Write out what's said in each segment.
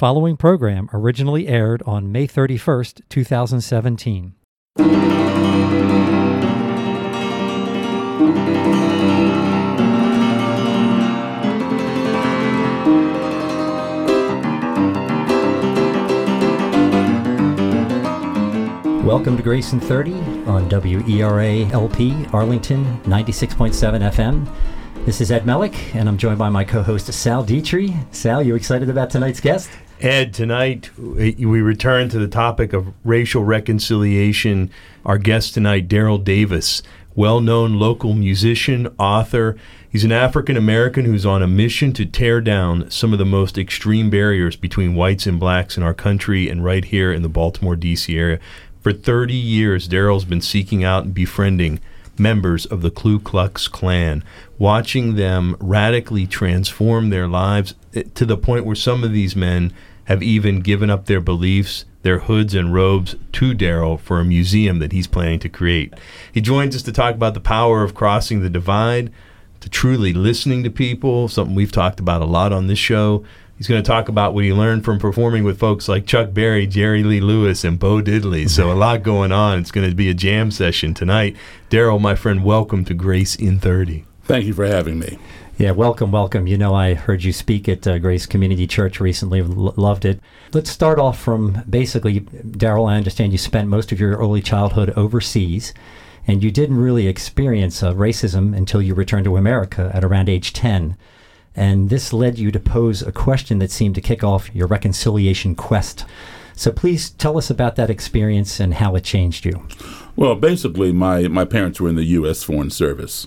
following program originally aired on May 31st, 2017. Welcome to Grace in 30 on WERA LP Arlington 96.7 FM. This is Ed Melick, and I'm joined by my co host Sal Dietry. Sal, you excited about tonight's guest? Ed, tonight we return to the topic of racial reconciliation. Our guest tonight, Daryl Davis, well known local musician, author. He's an African American who's on a mission to tear down some of the most extreme barriers between whites and blacks in our country and right here in the Baltimore, D.C. area. For 30 years, Daryl's been seeking out and befriending members of the Ku Klux Klan, watching them radically transform their lives eh, to the point where some of these men have even given up their beliefs, their hoods and robes to Daryl for a museum that he's planning to create. He joins us to talk about the power of crossing the divide, to truly listening to people, something we've talked about a lot on this show, He's going to talk about what he learned from performing with folks like Chuck Berry, Jerry Lee Lewis, and Bo Diddley. So a lot going on. It's going to be a jam session tonight. Daryl, my friend, welcome to Grace in 30. Thank you for having me. Yeah, welcome, welcome. You know, I heard you speak at uh, Grace Community Church recently. L- loved it. Let's start off from basically, Daryl. I understand you spent most of your early childhood overseas, and you didn't really experience uh, racism until you returned to America at around age 10. And this led you to pose a question that seemed to kick off your reconciliation quest. So please tell us about that experience and how it changed you. Well, basically, my, my parents were in the U.S. Foreign Service.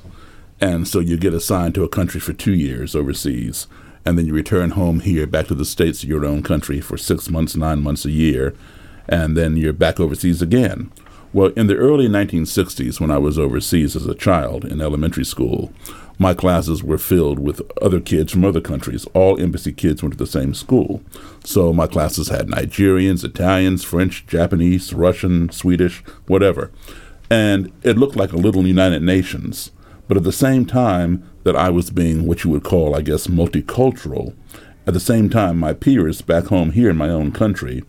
And so you get assigned to a country for two years overseas. And then you return home here back to the States, of your own country, for six months, nine months, a year. And then you're back overseas again. Well, in the early 1960s, when I was overseas as a child in elementary school, my classes were filled with other kids from other countries. All embassy kids went to the same school. So my classes had Nigerians, Italians, French, Japanese, Russian, Swedish, whatever. And it looked like a little United Nations. But at the same time that I was being what you would call, I guess, multicultural, at the same time, my peers back home here in my own country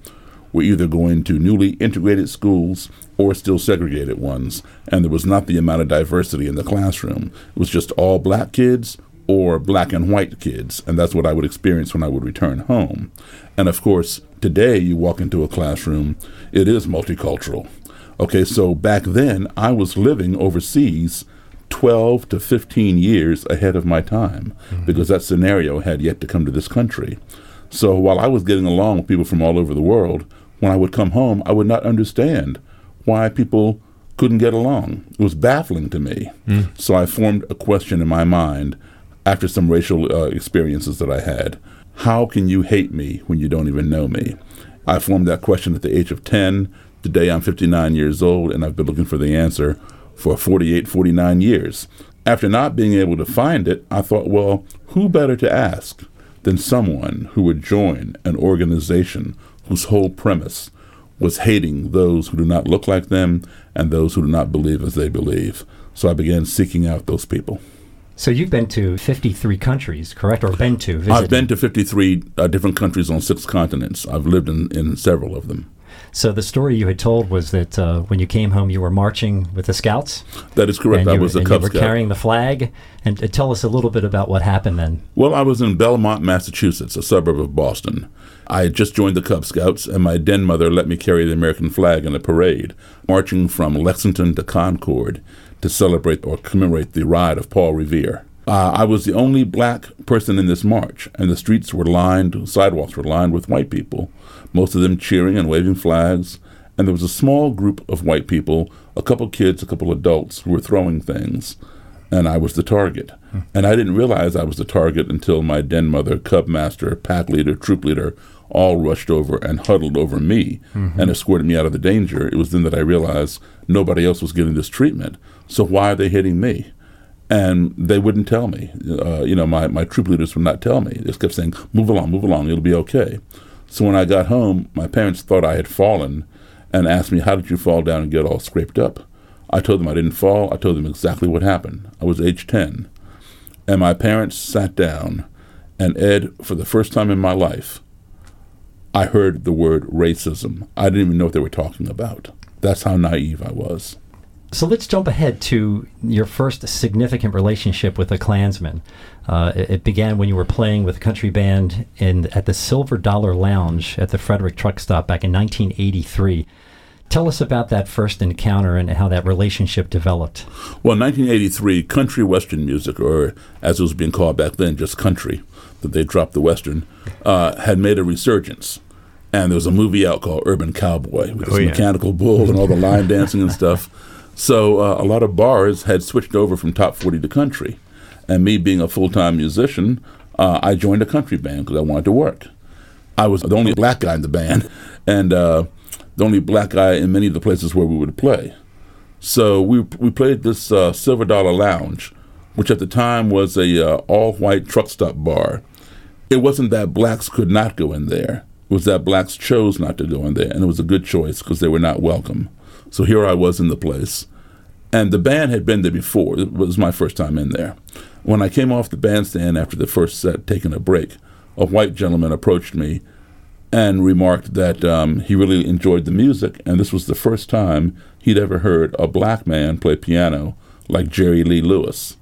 were either going to newly integrated schools or still segregated ones, and there was not the amount of diversity in the classroom. It was just all black kids or black and white kids, and that's what I would experience when I would return home. And of course, today you walk into a classroom, it is multicultural. Okay, so back then I was living overseas 12 to 15 years ahead of my time mm-hmm. because that scenario had yet to come to this country. So while I was getting along with people from all over the world, when I would come home, I would not understand why people couldn't get along. It was baffling to me. Mm. So I formed a question in my mind after some racial uh, experiences that I had. How can you hate me when you don't even know me? I formed that question at the age of 10. Today I'm 59 years old and I've been looking for the answer for 48, 49 years. After not being able to find it, I thought, well, who better to ask than someone who would join an organization whose whole premise was hating those who do not look like them and those who do not believe as they believe. So I began seeking out those people. So you've been to 53 countries, correct? Or been to? I've been to 53 uh, different countries on six continents. I've lived in, in several of them. So the story you had told was that uh, when you came home, you were marching with the Scouts. That is correct. I was a Cub you were Scout. carrying the flag. And uh, tell us a little bit about what happened then. Well, I was in Belmont, Massachusetts, a suburb of Boston. I had just joined the Cub Scouts, and my den mother let me carry the American flag in a parade, marching from Lexington to Concord to celebrate or commemorate the ride of Paul Revere. Uh, I was the only black person in this march, and the streets were lined, sidewalks were lined with white people, most of them cheering and waving flags and there was a small group of white people, a couple kids, a couple adults who were throwing things, and I was the target. Hmm. And I didn't realize I was the target until my den mother, cub master, pack leader, troop leader, all rushed over and huddled over me mm-hmm. and escorted me out of the danger. It was then that I realized nobody else was getting this treatment. So why are they hitting me? And they wouldn't tell me. Uh, you know, my, my troop leaders would not tell me. They just kept saying, move along, move along, it'll be okay. So when I got home, my parents thought I had fallen and asked me, How did you fall down and get all scraped up? I told them I didn't fall. I told them exactly what happened. I was age 10. And my parents sat down, and Ed, for the first time in my life, I heard the word racism. I didn't even know what they were talking about. That's how naive I was. So let's jump ahead to your first significant relationship with a Klansman. Uh, it, it, began when you were playing with a country band in at the Silver Dollar Lounge at the Frederick Truck Stop back in 1983. Tell us about that first encounter and how that relationship developed. Well, in 1983, country western music, or as it was being called back then, just country, that they dropped the western, uh, had made a resurgence. And there was a movie out called Urban Cowboy with this oh, yeah. mechanical bull and all the line dancing and stuff. So uh, a lot of bars had switched over from top 40 to country. And me being a full time musician, uh, I joined a country band because I wanted to work. I was the only black guy in the band and uh, the only black guy in many of the places where we would play. So we, we played this uh, Silver Dollar Lounge, which at the time was a uh, all white truck stop bar. It wasn't that blacks could not go in there. It was that blacks chose not to go in there, and it was a good choice because they were not welcome. So here I was in the place. And the band had been there before. It was my first time in there. When I came off the bandstand after the first set, taking a break, a white gentleman approached me and remarked that um, he really enjoyed the music, and this was the first time he'd ever heard a black man play piano like Jerry Lee Lewis.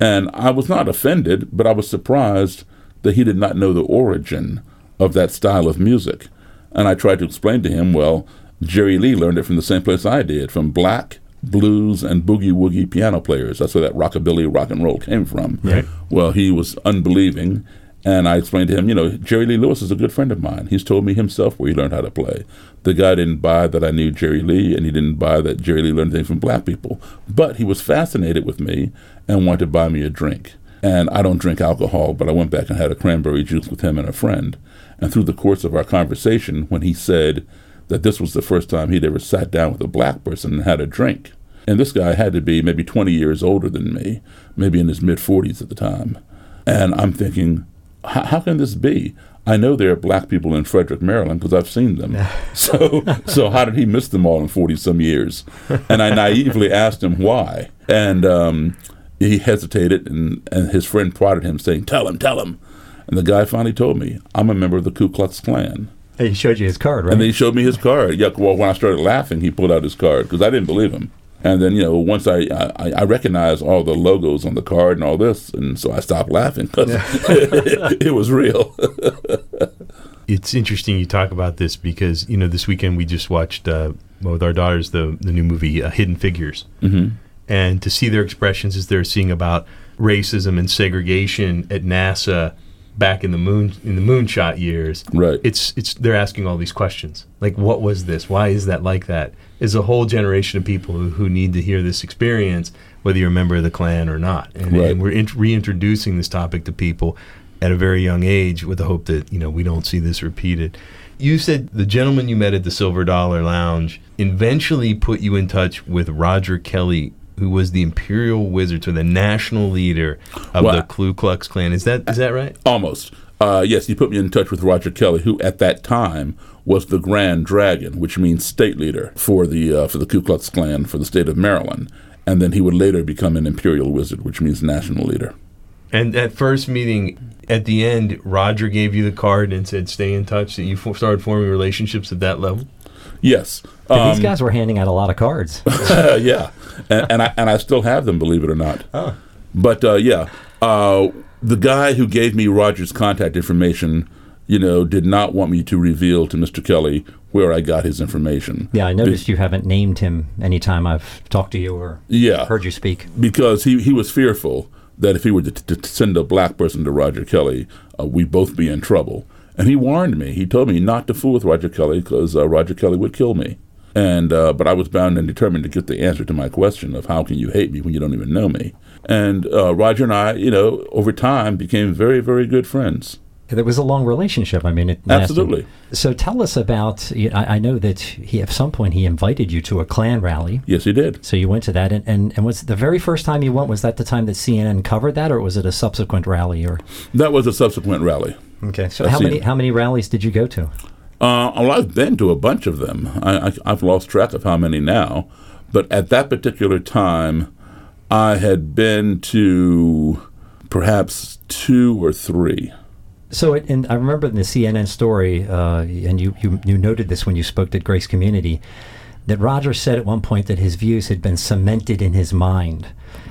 And I was not offended, but I was surprised that he did not know the origin of that style of music. And I tried to explain to him, well, Jerry Lee learned it from the same place I did, from black blues and boogie woogie piano players. That's where that rockabilly rock and roll came from. Right. Well, he was unbelieving, and I explained to him, you know, Jerry Lee Lewis is a good friend of mine. He's told me himself where he learned how to play. The guy didn't buy that I knew Jerry Lee, and he didn't buy that Jerry Lee learned anything from black people. But he was fascinated with me and wanted to buy me a drink. And I don't drink alcohol, but I went back and had a cranberry juice with him and a friend. And through the course of our conversation, when he said, that this was the first time he'd ever sat down with a black person and had a drink. And this guy had to be maybe 20 years older than me, maybe in his mid 40s at the time. And I'm thinking, how can this be? I know there are black people in Frederick, Maryland, because I've seen them. so, so how did he miss them all in 40 some years? And I naively asked him why. And um, he hesitated, and, and his friend prodded him, saying, Tell him, tell him. And the guy finally told me, I'm a member of the Ku Klux Klan. He showed you his card, right? And then he showed me his card. Yeah, well, when I started laughing, he pulled out his card because I didn't believe him. And then, you know, once I, I, I recognized all the logos on the card and all this, and so I stopped laughing because yeah. it, it was real. it's interesting you talk about this because, you know, this weekend we just watched uh, with our daughters the, the new movie uh, Hidden Figures. Mm-hmm. And to see their expressions as they're seeing about racism and segregation at NASA – back in the moon in the moonshot years. Right. It's it's they're asking all these questions like what was this? Why is that like that? Is a whole generation of people who, who need to hear this experience, whether you're a member of the Klan or not. And, right. and we're in, reintroducing this topic to people at a very young age with the hope that you know we don't see this repeated. You said the gentleman you met at the Silver Dollar Lounge eventually put you in touch with Roger Kelly, who was the imperial wizard, so the national leader of well, the Ku Klux Klan. Is that is that right? Almost. Uh, yes, he put me in touch with Roger Kelly, who at that time was the Grand Dragon, which means state leader for the uh, for the Ku Klux Klan for the state of Maryland, and then he would later become an imperial wizard, which means national leader. And at first meeting, at the end, Roger gave you the card and said, "Stay in touch." That you started forming relationships at that level. Yes, um, these guys were handing out a lot of cards. yeah, and, and, I and I still have them, believe it or not. Oh. But uh, yeah, uh, the guy who gave me Roger's contact information, you know, did not want me to reveal to Mr. Kelly where I got his information. Yeah, I noticed Be- you haven't named him anytime I've talked to you or yeah, heard you speak. Because he, he was fearful that if he were to, to send a black person to Roger Kelly, uh, we'd both be in trouble. And he warned me. He told me not to fool with Roger Kelly because uh, Roger Kelly would kill me. And uh, but I was bound and determined to get the answer to my question of how can you hate me when you don't even know me. And uh, Roger and I, you know, over time became very, very good friends. There was a long relationship. I mean, it absolutely. So tell us about. I, I, know that he at some point he invited you to a Klan rally. Yes, he did. So you went to that, and, and, and was the very first time you went? Was that the time that CNN covered that, or was it a subsequent rally? Or that was a subsequent rally. Okay. So how many how many rallies did you go to? Uh, well, I've been to a bunch of them. I, have lost track of how many now, but at that particular time, I had been to perhaps two or three. So, it, and I remember in the CNN story, uh, and you, you, you noted this when you spoke at Grace Community, that Roger said at one point that his views had been cemented in his mind,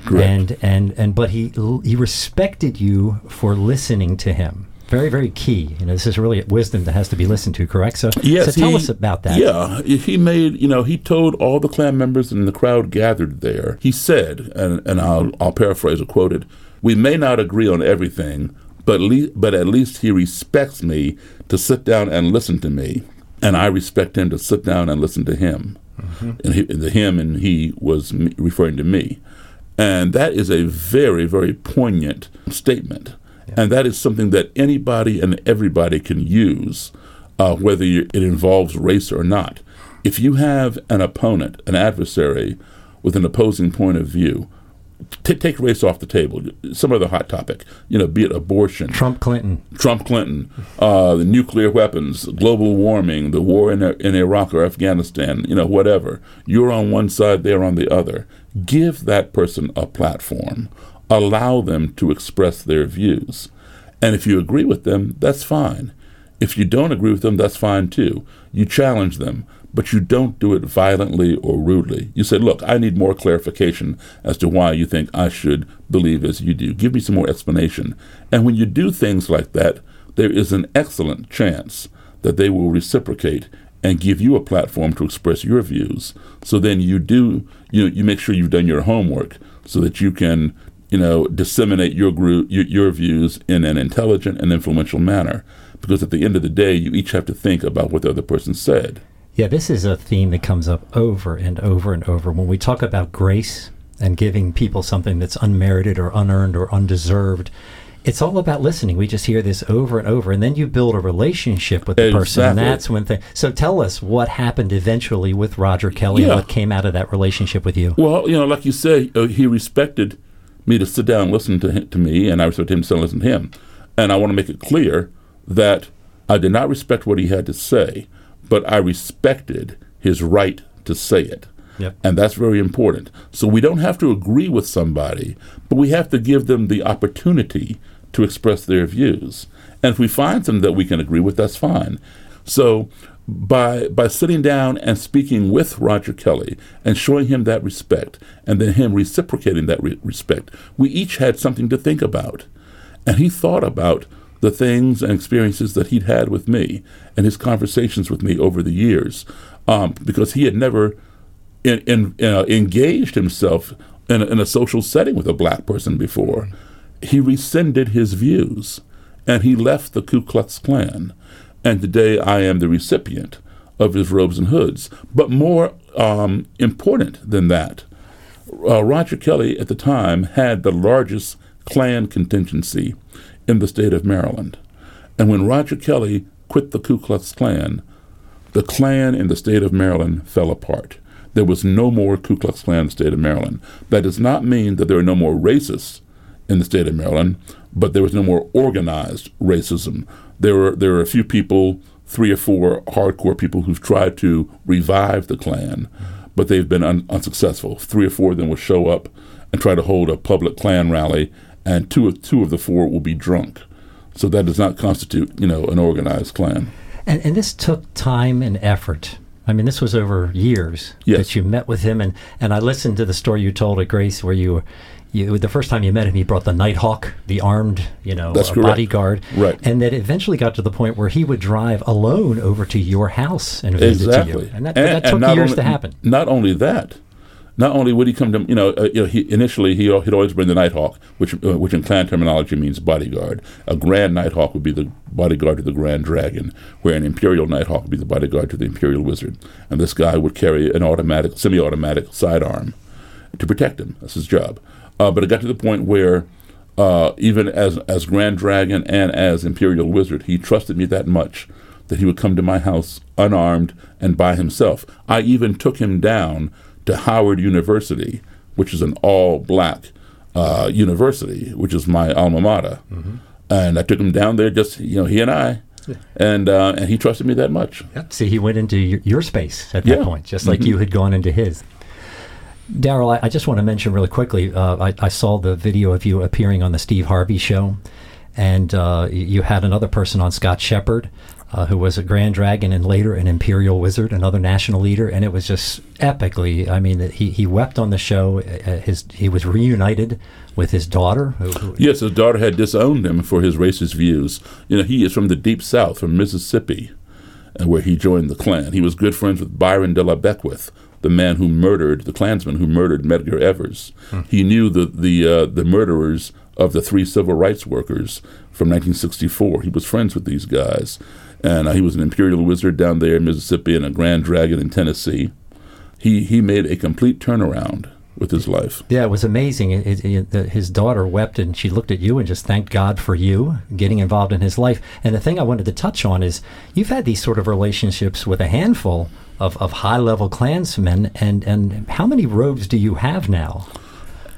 Correct. and and and but he he respected you for listening to him. Very very key. You know, this is really wisdom that has to be listened to. Correct. So, Yes, so tell he- us about that. Yeah, he made you know he told all the Klan members and the crowd gathered there. He said, and and I'll I'll paraphrase or quote it: "We may not agree on everything, but le- but at least he respects me to sit down and listen to me, and I respect him to sit down and listen to him." Mm-hmm. And he, the him and he was referring to me, and that is a very very poignant statement. And that is something that anybody and everybody can use, uh, whether you, it involves race or not. If you have an opponent, an adversary with an opposing point of view, t- take race off the table. Some other hot topic, you know, be it abortion, Trump Clinton. Trump Clinton, uh, the nuclear weapons, global warming, the war in, in Iraq or Afghanistan, you know, whatever. You're on one side, they're on the other. Give that person a platform. Allow them to express their views. And if you agree with them, that's fine. If you don't agree with them, that's fine too. You challenge them, but you don't do it violently or rudely. You say, Look, I need more clarification as to why you think I should believe as you do. Give me some more explanation. And when you do things like that, there is an excellent chance that they will reciprocate and give you a platform to express your views. So then you do you know, you make sure you've done your homework so that you can you know disseminate your group your, your views in an intelligent and influential manner. Because at the end of the day, you each have to think about what the other person said. Yeah, this is a theme that comes up over and over and over when we talk about grace and giving people something that's unmerited or unearned or undeserved. It's all about listening. We just hear this over and over, and then you build a relationship with the person, and that's when things. So tell us what happened eventually with Roger Kelly. and What came out of that relationship with you? Well, you know, like you said, uh, he respected me to sit down and listen to him, to me, and I respect him to sit and listen to him. And I want to make it clear that I did not respect what he had to say, but I respected his right to say it. Yep. And that's very important. So we don't have to agree with somebody, but we have to give them the opportunity to express their views. And if we find something that we can agree with, that's fine. So by by sitting down and speaking with Roger Kelly and showing him that respect, and then him reciprocating that re- respect, we each had something to think about. And he thought about the things and experiences that he'd had with me and his conversations with me over the years, um, because he had never in, in, uh, engaged himself in a, in a social setting with a black person before. He rescinded his views and he left the Ku Klux Klan. And today I am the recipient of his robes and hoods. But more um, important than that, uh, Roger Kelly at the time had the largest Klan contingency in the state of Maryland. And when Roger Kelly quit the Ku Klux Klan, the Klan in the state of Maryland fell apart. There was no more Ku Klux Klan in the state of Maryland. That does not mean that there are no more racists in the state of Maryland, but there was no more organized racism. There were there were a few people, three or four hardcore people who've tried to revive the Klan, but they've been un- unsuccessful. Three or four of them will show up and try to hold a public Klan rally, and two of two of the four will be drunk. So that does not constitute, you know, an organized Klan. And, and this took time and effort. I mean, this was over years Yes. that you met with him, and, and I listened to the story you told at Grace, where you, you the first time you met him, he brought the Nighthawk, the armed, you know, That's uh, bodyguard, Right. And that eventually got to the point where he would drive alone over to your house and visit Exactly. you, and that, that took not years only, to happen. Not only that, not only would he come to, you know, uh, you know, he initially he he'd always bring the Nighthawk, which uh, which in Klan terminology means bodyguard. A Grand Nighthawk would be the bodyguard to the Grand Dragon, where an Imperial Nighthawk would be the bodyguard to the Imperial Wizard. And this guy would carry an automatic, semi-automatic sidearm to protect him. That's his job. Uh, but it got to the point where uh, even as as Grand Dragon and as Imperial Wizard, he trusted me that much that he would come to my house unarmed and by himself. I even took him down to Howard University, which is an all-black uh, university, which is my alma mater, and I took him down there just you know he and I, and uh, and he trusted me that much. See, he went into your, your space at that Yeah. Mm-hmm. point, just like you had gone into his. Daryl, I, I just want to mention really quickly. Uh, I, I saw the video of you appearing on the Steve Harvey show, and uh, you had another person on, Scott Shepherd, uh, who was a Grand Dragon and later an Imperial Wizard, another national leader, and it was just epically. I mean, he, he wept on the show. Uh, his he was reunited with his daughter. Who, who, yes, his daughter had disowned him for his racist views. You know, he is from the deep South, from Mississippi, uh, where he joined the Klan. He was good friends with Byron de la Beckwith, the man who murdered the Klansman who murdered Medgar Evers. Hmm. He knew the the uh, the murderers of the three civil rights workers from 1964. He was friends with these guys, and uh, he was an imperial wizard down there in Mississippi and a grand dragon in Tennessee. He he made a complete turnaround with his life. Yeah, it was amazing. It, it, it, his daughter wept and she looked at you and just thanked God for you getting involved in his life. And the thing I wanted to touch on is you've had these sort of relationships with a handful of, of high level Klansmen, and, and how many robes do you have now?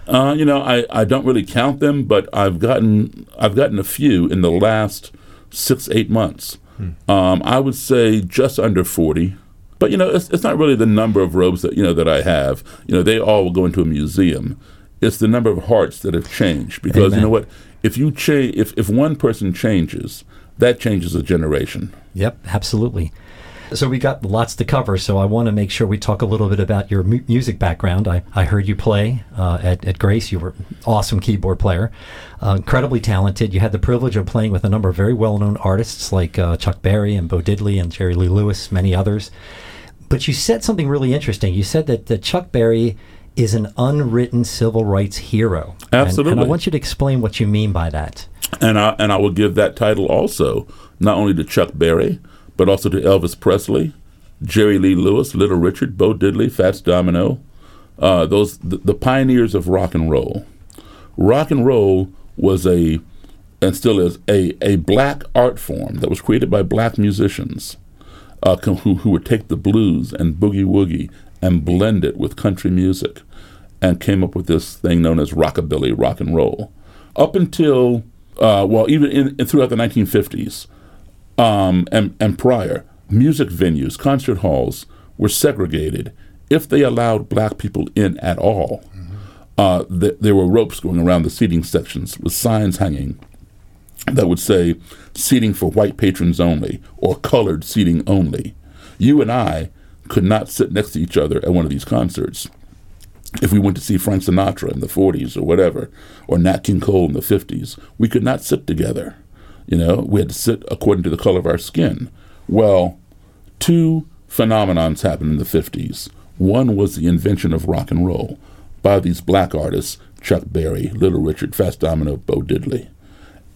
Uh, you know, I, I don't really count them, but I've gotten I've gotten a few in the last six eight months. Hmm. Um, I would say just under forty. But you know, it's, it's not really the number of robes that you know that I have. You know, they all will go into a museum. It's the number of hearts that have changed because Amen. you know what? If you change, if if one person changes, that changes a generation. Yep, absolutely. So we got lots to cover. So I want to make sure we talk a little bit about your mu- music background. I, I heard you play uh, at, at Grace. You were an awesome keyboard player, uh, incredibly talented. You had the privilege of playing with a number of very well-known artists like uh, Chuck Berry and Bo Diddley and Jerry Lee Lewis, many others. But you said something really interesting. You said that, that Chuck Berry is an unwritten civil rights hero. Absolutely. And, and I want you to explain what you mean by that. And I, and I will give that title also not only to Chuck Berry, but also to Elvis Presley, Jerry Lee Lewis, Little Richard, Bo Diddley, Fats Domino, uh, those the, the, pioneers of rock and roll. Rock and roll was a and still is a, a black art form that was created by black musicians uh, who, who would take the blues and boogie woogie and blend it with country music and came up with this thing known as rockabilly rock and roll. Up until, uh, well, even in, throughout the 1950s, um, and, and prior, music venues, concert halls were segregated if they allowed black people in at all. Mm-hmm. Uh, th- there were ropes going around the seating sections with signs hanging that would say seating for white patrons only or colored seating only. You and I could not sit next to each other at one of these concerts. If we went to see Frank Sinatra in the 40s or whatever, or Nat King Cole in the 50s, we could not sit together. You know, we had to sit according to the color of our skin. Well, two phenomenons happened in the 50s. One was the invention of rock and roll by these black artists, Chuck Berry, Little Richard, Fats Domino, Bo Diddley.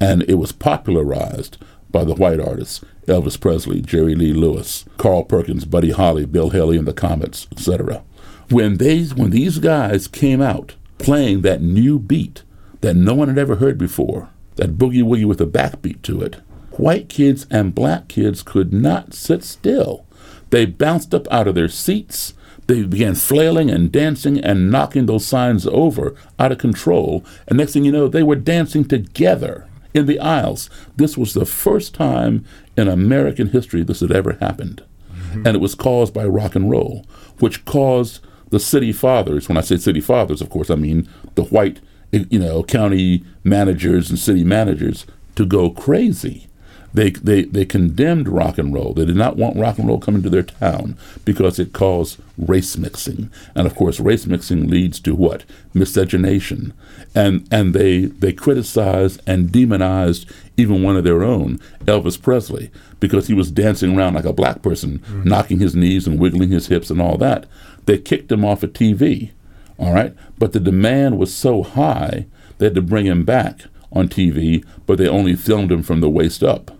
And it was popularized by the white artists, Elvis Presley, Jerry Lee Lewis, Carl Perkins, Buddy Holly, Bill Haley and the Comets, etc. When they when these guys came out playing that new beat that no one had ever heard before, that boogie woogie with a backbeat to it. White kids and black kids could not sit still. They bounced up out of their seats. They began flailing and dancing and knocking those signs over out of control. And next thing you know, they were dancing together in the aisles. This was the first time in American history this had ever happened. Mm-hmm. And it was caused by rock and roll, which caused the city fathers, when I say city fathers, of course, I mean the white you know, county managers and city managers to go crazy. They, they, they condemned rock and roll. They did not want rock and roll coming to their town because it caused race mixing. And of course, race mixing leads to what? Miscegenation. And, and they, they criticized and demonized even one of their own, Elvis Presley, because he was dancing around like a black person, mm-hmm. knocking his knees and wiggling his hips and all that. They kicked him off of TV all right. But the demand was so high, they had to bring him back on TV, but they only filmed him from the waist up.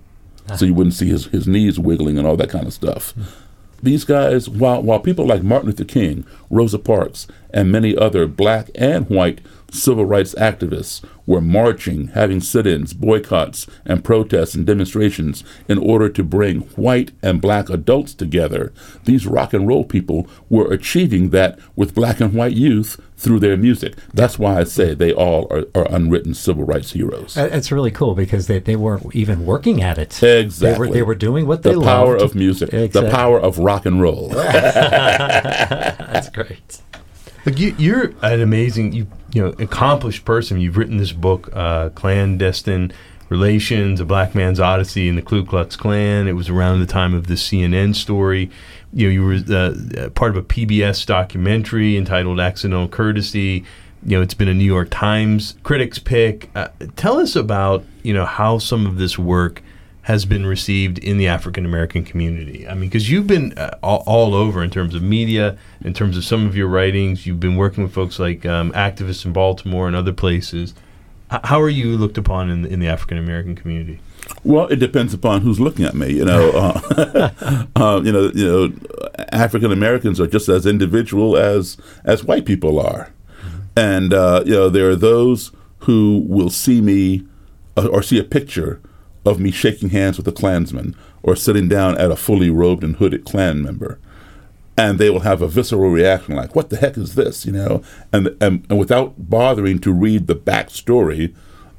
So you wouldn't see his, his knees wiggling and all that kind of stuff. These guys, while, while people like Martin Luther King, Rosa Parks, and many other black and white civil rights activists were marching, having sit ins, boycotts, and protests and demonstrations in order to bring white and black adults together. These rock and roll people were achieving that with black and white youth through their music. That's why I say they all are, are unwritten civil rights heroes. It's really cool because they, they weren't even working at it. Exactly. They were, they were doing what they the power of music, exactly. the power of rock and roll. That's great. Look, you, are an amazing, you you know, accomplished person. You've written this book, uh, "Klan-destine relations, a black man's odyssey in the Ku Klux Klan. It was around the time of the CNN story. You know, you were uh, part of a PBS documentary entitled Accidental Courtesy. You know, it's been a New York Times critics pick. Uh, tell us about, you know, how some of this work has been received in the African American community. I mean, because you've been uh, all, all, over in terms of media, in terms of some of your writings. You've been working with folks like um, activists in Baltimore and other places. H- how are you looked upon in, in the African American community? Well, it depends upon who's looking at me. You know, uh, uh, you know, you know, African Americans are just as individual as as white people are, mm-hmm. and uh, you know, there are those who will see me uh, or see a picture of me shaking hands with a Klansman or sitting down at a fully robed and hooded Klan member. And they will have a visceral reaction like, what the heck is this? You know, and, and, and without bothering to read the backstory,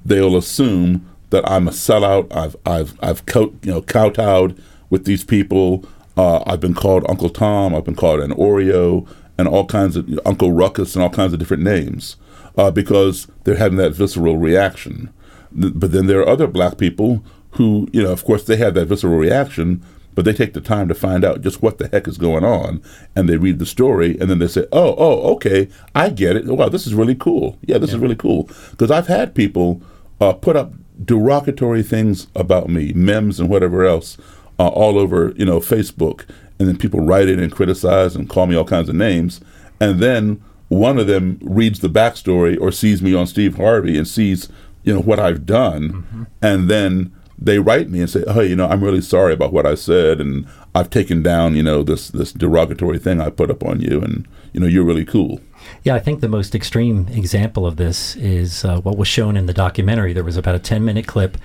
they'll assume that I'm a sellout. I've, I've, I've co- you know, kowtowed with these people. Uh, I've been called Uncle Tom. I've been called an Oreo and all kinds of Uncle Ruckus and all kinds of different names uh, because they're having that visceral reaction. But then there are other black people who, you know, of course, they have that visceral reaction, but they take the time to find out just what the heck is going on, and they read the story, and then they say, "Oh, oh, okay, I get it. Wow, this is really cool. Yeah, this yeah. is really cool." Because I've had people uh, put up derogatory things about me, memes and whatever else, uh, all over, you know, Facebook, and then people write it and criticize and call me all kinds of names, and then one of them reads the backstory or sees me on Steve Harvey and sees, you know, what I've done, mm-hmm. and then they write me and say, "Oh, you know, I'm really sorry about what I said, and I've taken down, you know, this this derogatory thing I put up on you, and you know, you're really cool." Yeah, I think the most extreme example of this is uh, what was shown in the documentary. There was about a 10 minute clip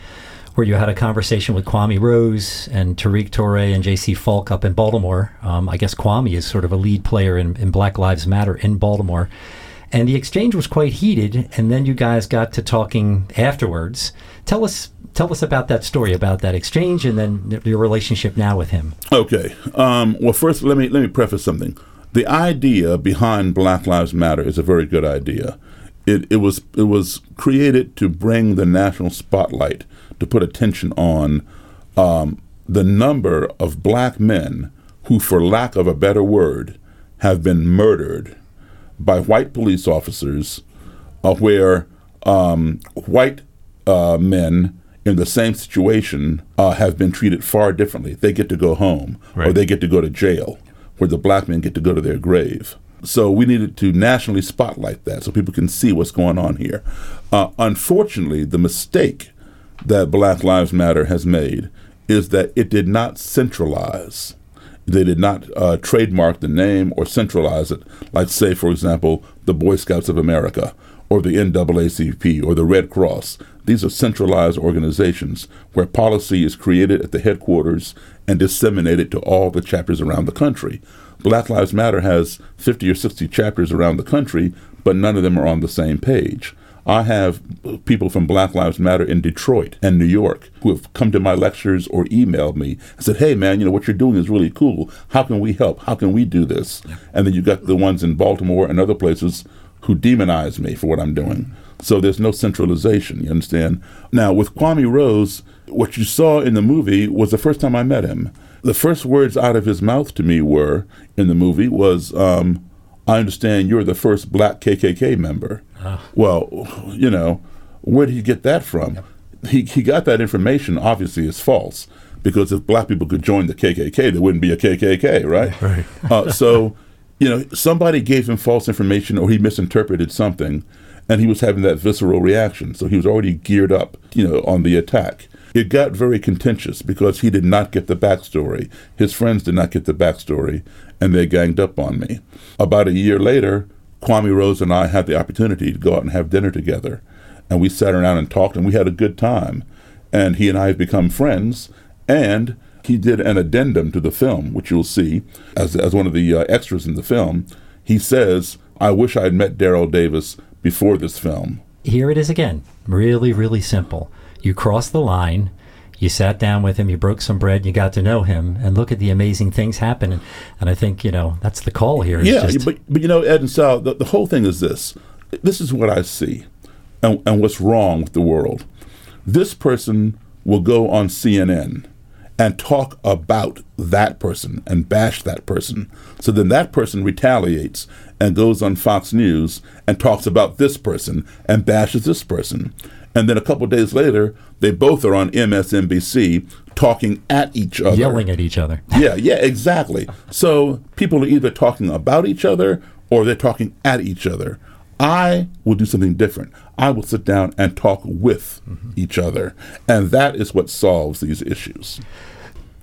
where you had a conversation with Kwame Rose and Tariq Touré and J.C. Faulk up in Baltimore. Um, I guess Kwame is sort of a lead player in, in Black Lives Matter in Baltimore. And the exchange was quite heated, and then you guys got to talking afterwards. Tell us tell us about that story, about that exchange, and then your relationship now with him. Okay. Um, well, first, let me let me preface something. The idea behind Black Lives Matter is a very good idea. It, it was it was created to bring the national spotlight to put attention on um, the number of black men who, for lack of a better word, have been murdered by white police officers, uh, where um, white uh, men in the same situation uh, have been treated far differently. They get to go home right. or they get to go to jail, where the black men get to go to their grave. So we needed to nationally spotlight that so people can see what's going on here. Uh, unfortunately, the mistake that Black Lives Matter has made is that it did not centralize. They did not uh, trademark the name or centralize it, like, say, for example, the Boy Scouts of America or the NAACP or the Red Cross. These are centralized organizations where policy is created at the headquarters and disseminated to all the chapters around the country. Black Lives Matter has 50 or 60 chapters around the country, but none of them are on the same page. I have people from Black Lives Matter in Detroit and New York who have come to my lectures or emailed me and said, "Hey, man, you know what you're doing is really cool. How can we help? How can we do this?" And then you got the ones in Baltimore and other places who demonize me for what I'm doing. So there's no centralization, you understand? Now, with Kwame Rose, what you saw in the movie was the first time I met him. The first words out of his mouth to me were, in the movie, was, um, I understand you're the first black KKK member. Uh. Well, you know, where did he get that from? Yep. He, he got that information, obviously, is false. Because if black people could join the KKK, there wouldn't be a KKK, right? Right. uh, so, you know, somebody gave him false information or he misinterpreted something and he was having that visceral reaction. So he was already geared up, you know, on the attack. It got very contentious because he did not get the backstory. His friends did not get the backstory, and they ganged up on me. About a year later, Kwame Rose and I had the opportunity to go out and have dinner together. And we sat around and talked, and we had a good time. And he and I have become friends. And he did an addendum to the film, which you'll see as, as one of the uh, extras in the film. He says, I wish I had met Daryl Davis before this film. Here it is again. Really, really simple. You crossed the line, you sat down with him, you broke some bread, you got to know him, and look at the amazing things happen. And, and I think, you know, that's the call here. Yeah, just... but, but you know, Ed and Sal, the, the whole thing is this. This is what I see and, and what's wrong with the world. this person will go on CNN and talk about that person and bash that person. So then that person retaliates and goes on Fox News and talks about this person and bashes this person. And then a couple days later, they both are on MSNBC talking at each other. Yelling at each other. yeah, yeah, exactly. So people are either talking about each other or they're talking at each other. I will do something different. I will sit down and talk with mm-hmm. each other. And that is what solves these issues.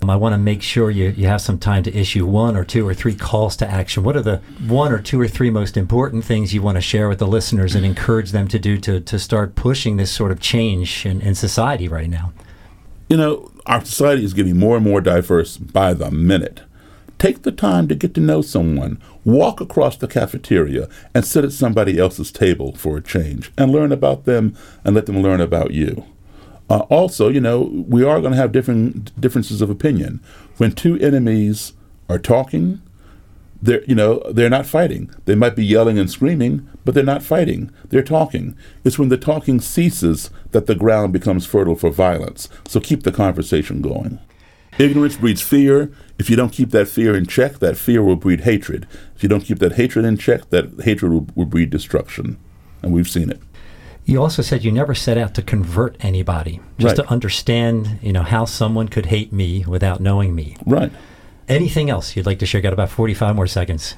I want to make sure you, you have some time to issue one or two or three calls to action. What are the one or two or three most important things you want to share with the listeners and encourage them to do to, to start pushing this sort of change in, in society right now? You know, our society is getting more and more diverse by the minute. Take the time to get to know someone. Walk across the cafeteria and sit at somebody else's table for a change and learn about them and let them learn about you. Uh, also, you know, we are going to have different differences of opinion. When two enemies are talking, they're you know they're not fighting. They might be yelling and screaming, but they're not fighting. They're talking. It's when the talking ceases that the ground becomes fertile for violence. So keep the conversation going. Ignorance breeds fear. If you don't keep that fear in check, that fear will breed hatred. If you don't keep that hatred in check, that hatred will, will breed destruction. And we've seen it. You also said you never set out to convert anybody, just right. to understand, you know, how someone could hate me without knowing me. Right. Anything else you'd like to share? Got about forty-five more seconds.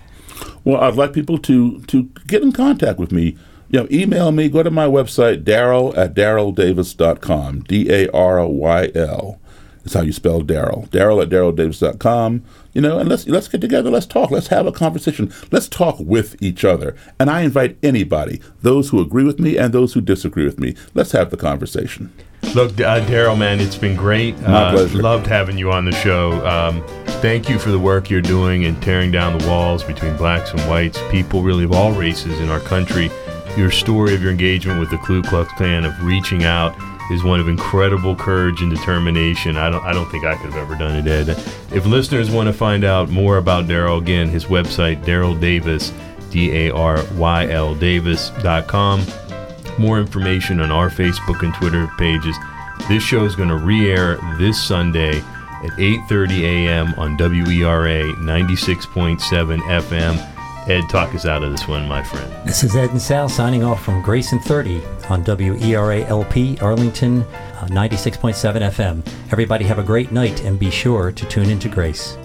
Well, I'd like people to to get in contact with me. You know, email me. Go to my website, Daryl at daryldavis.com. D A R Y L is how you spell Daryl. Daryl at daryldavis.com. You know, and let's let's get together. Let's talk. Let's have a conversation. Let's talk with each other. And I invite anybody, those who agree with me and those who disagree with me. Let's have the conversation. Look, uh, Daryl, man, it's been great. My uh, pleasure. Loved having you on the show. Um, thank you for the work you're doing in tearing down the walls between blacks and whites, people really of all races in our country. Your story of your engagement with the Ku Klux Klan, of reaching out is one of incredible courage and determination. I don't I don't think I could have ever done it, Ed. If listeners want to find out more about Daryl, again, his website, Daryl Davis, D A R Y L Davis.com. More information on our Facebook and Twitter pages. This show is going to re-air this Sunday at 8:30 a.m. on WERA 96.7 FM. Ed, talk us out of this one, my friend. This is Ed and Sal signing off from Grace and 30 on WERALP Arlington uh, 96.7 FM. Everybody have a great night and be sure to tune into Grace.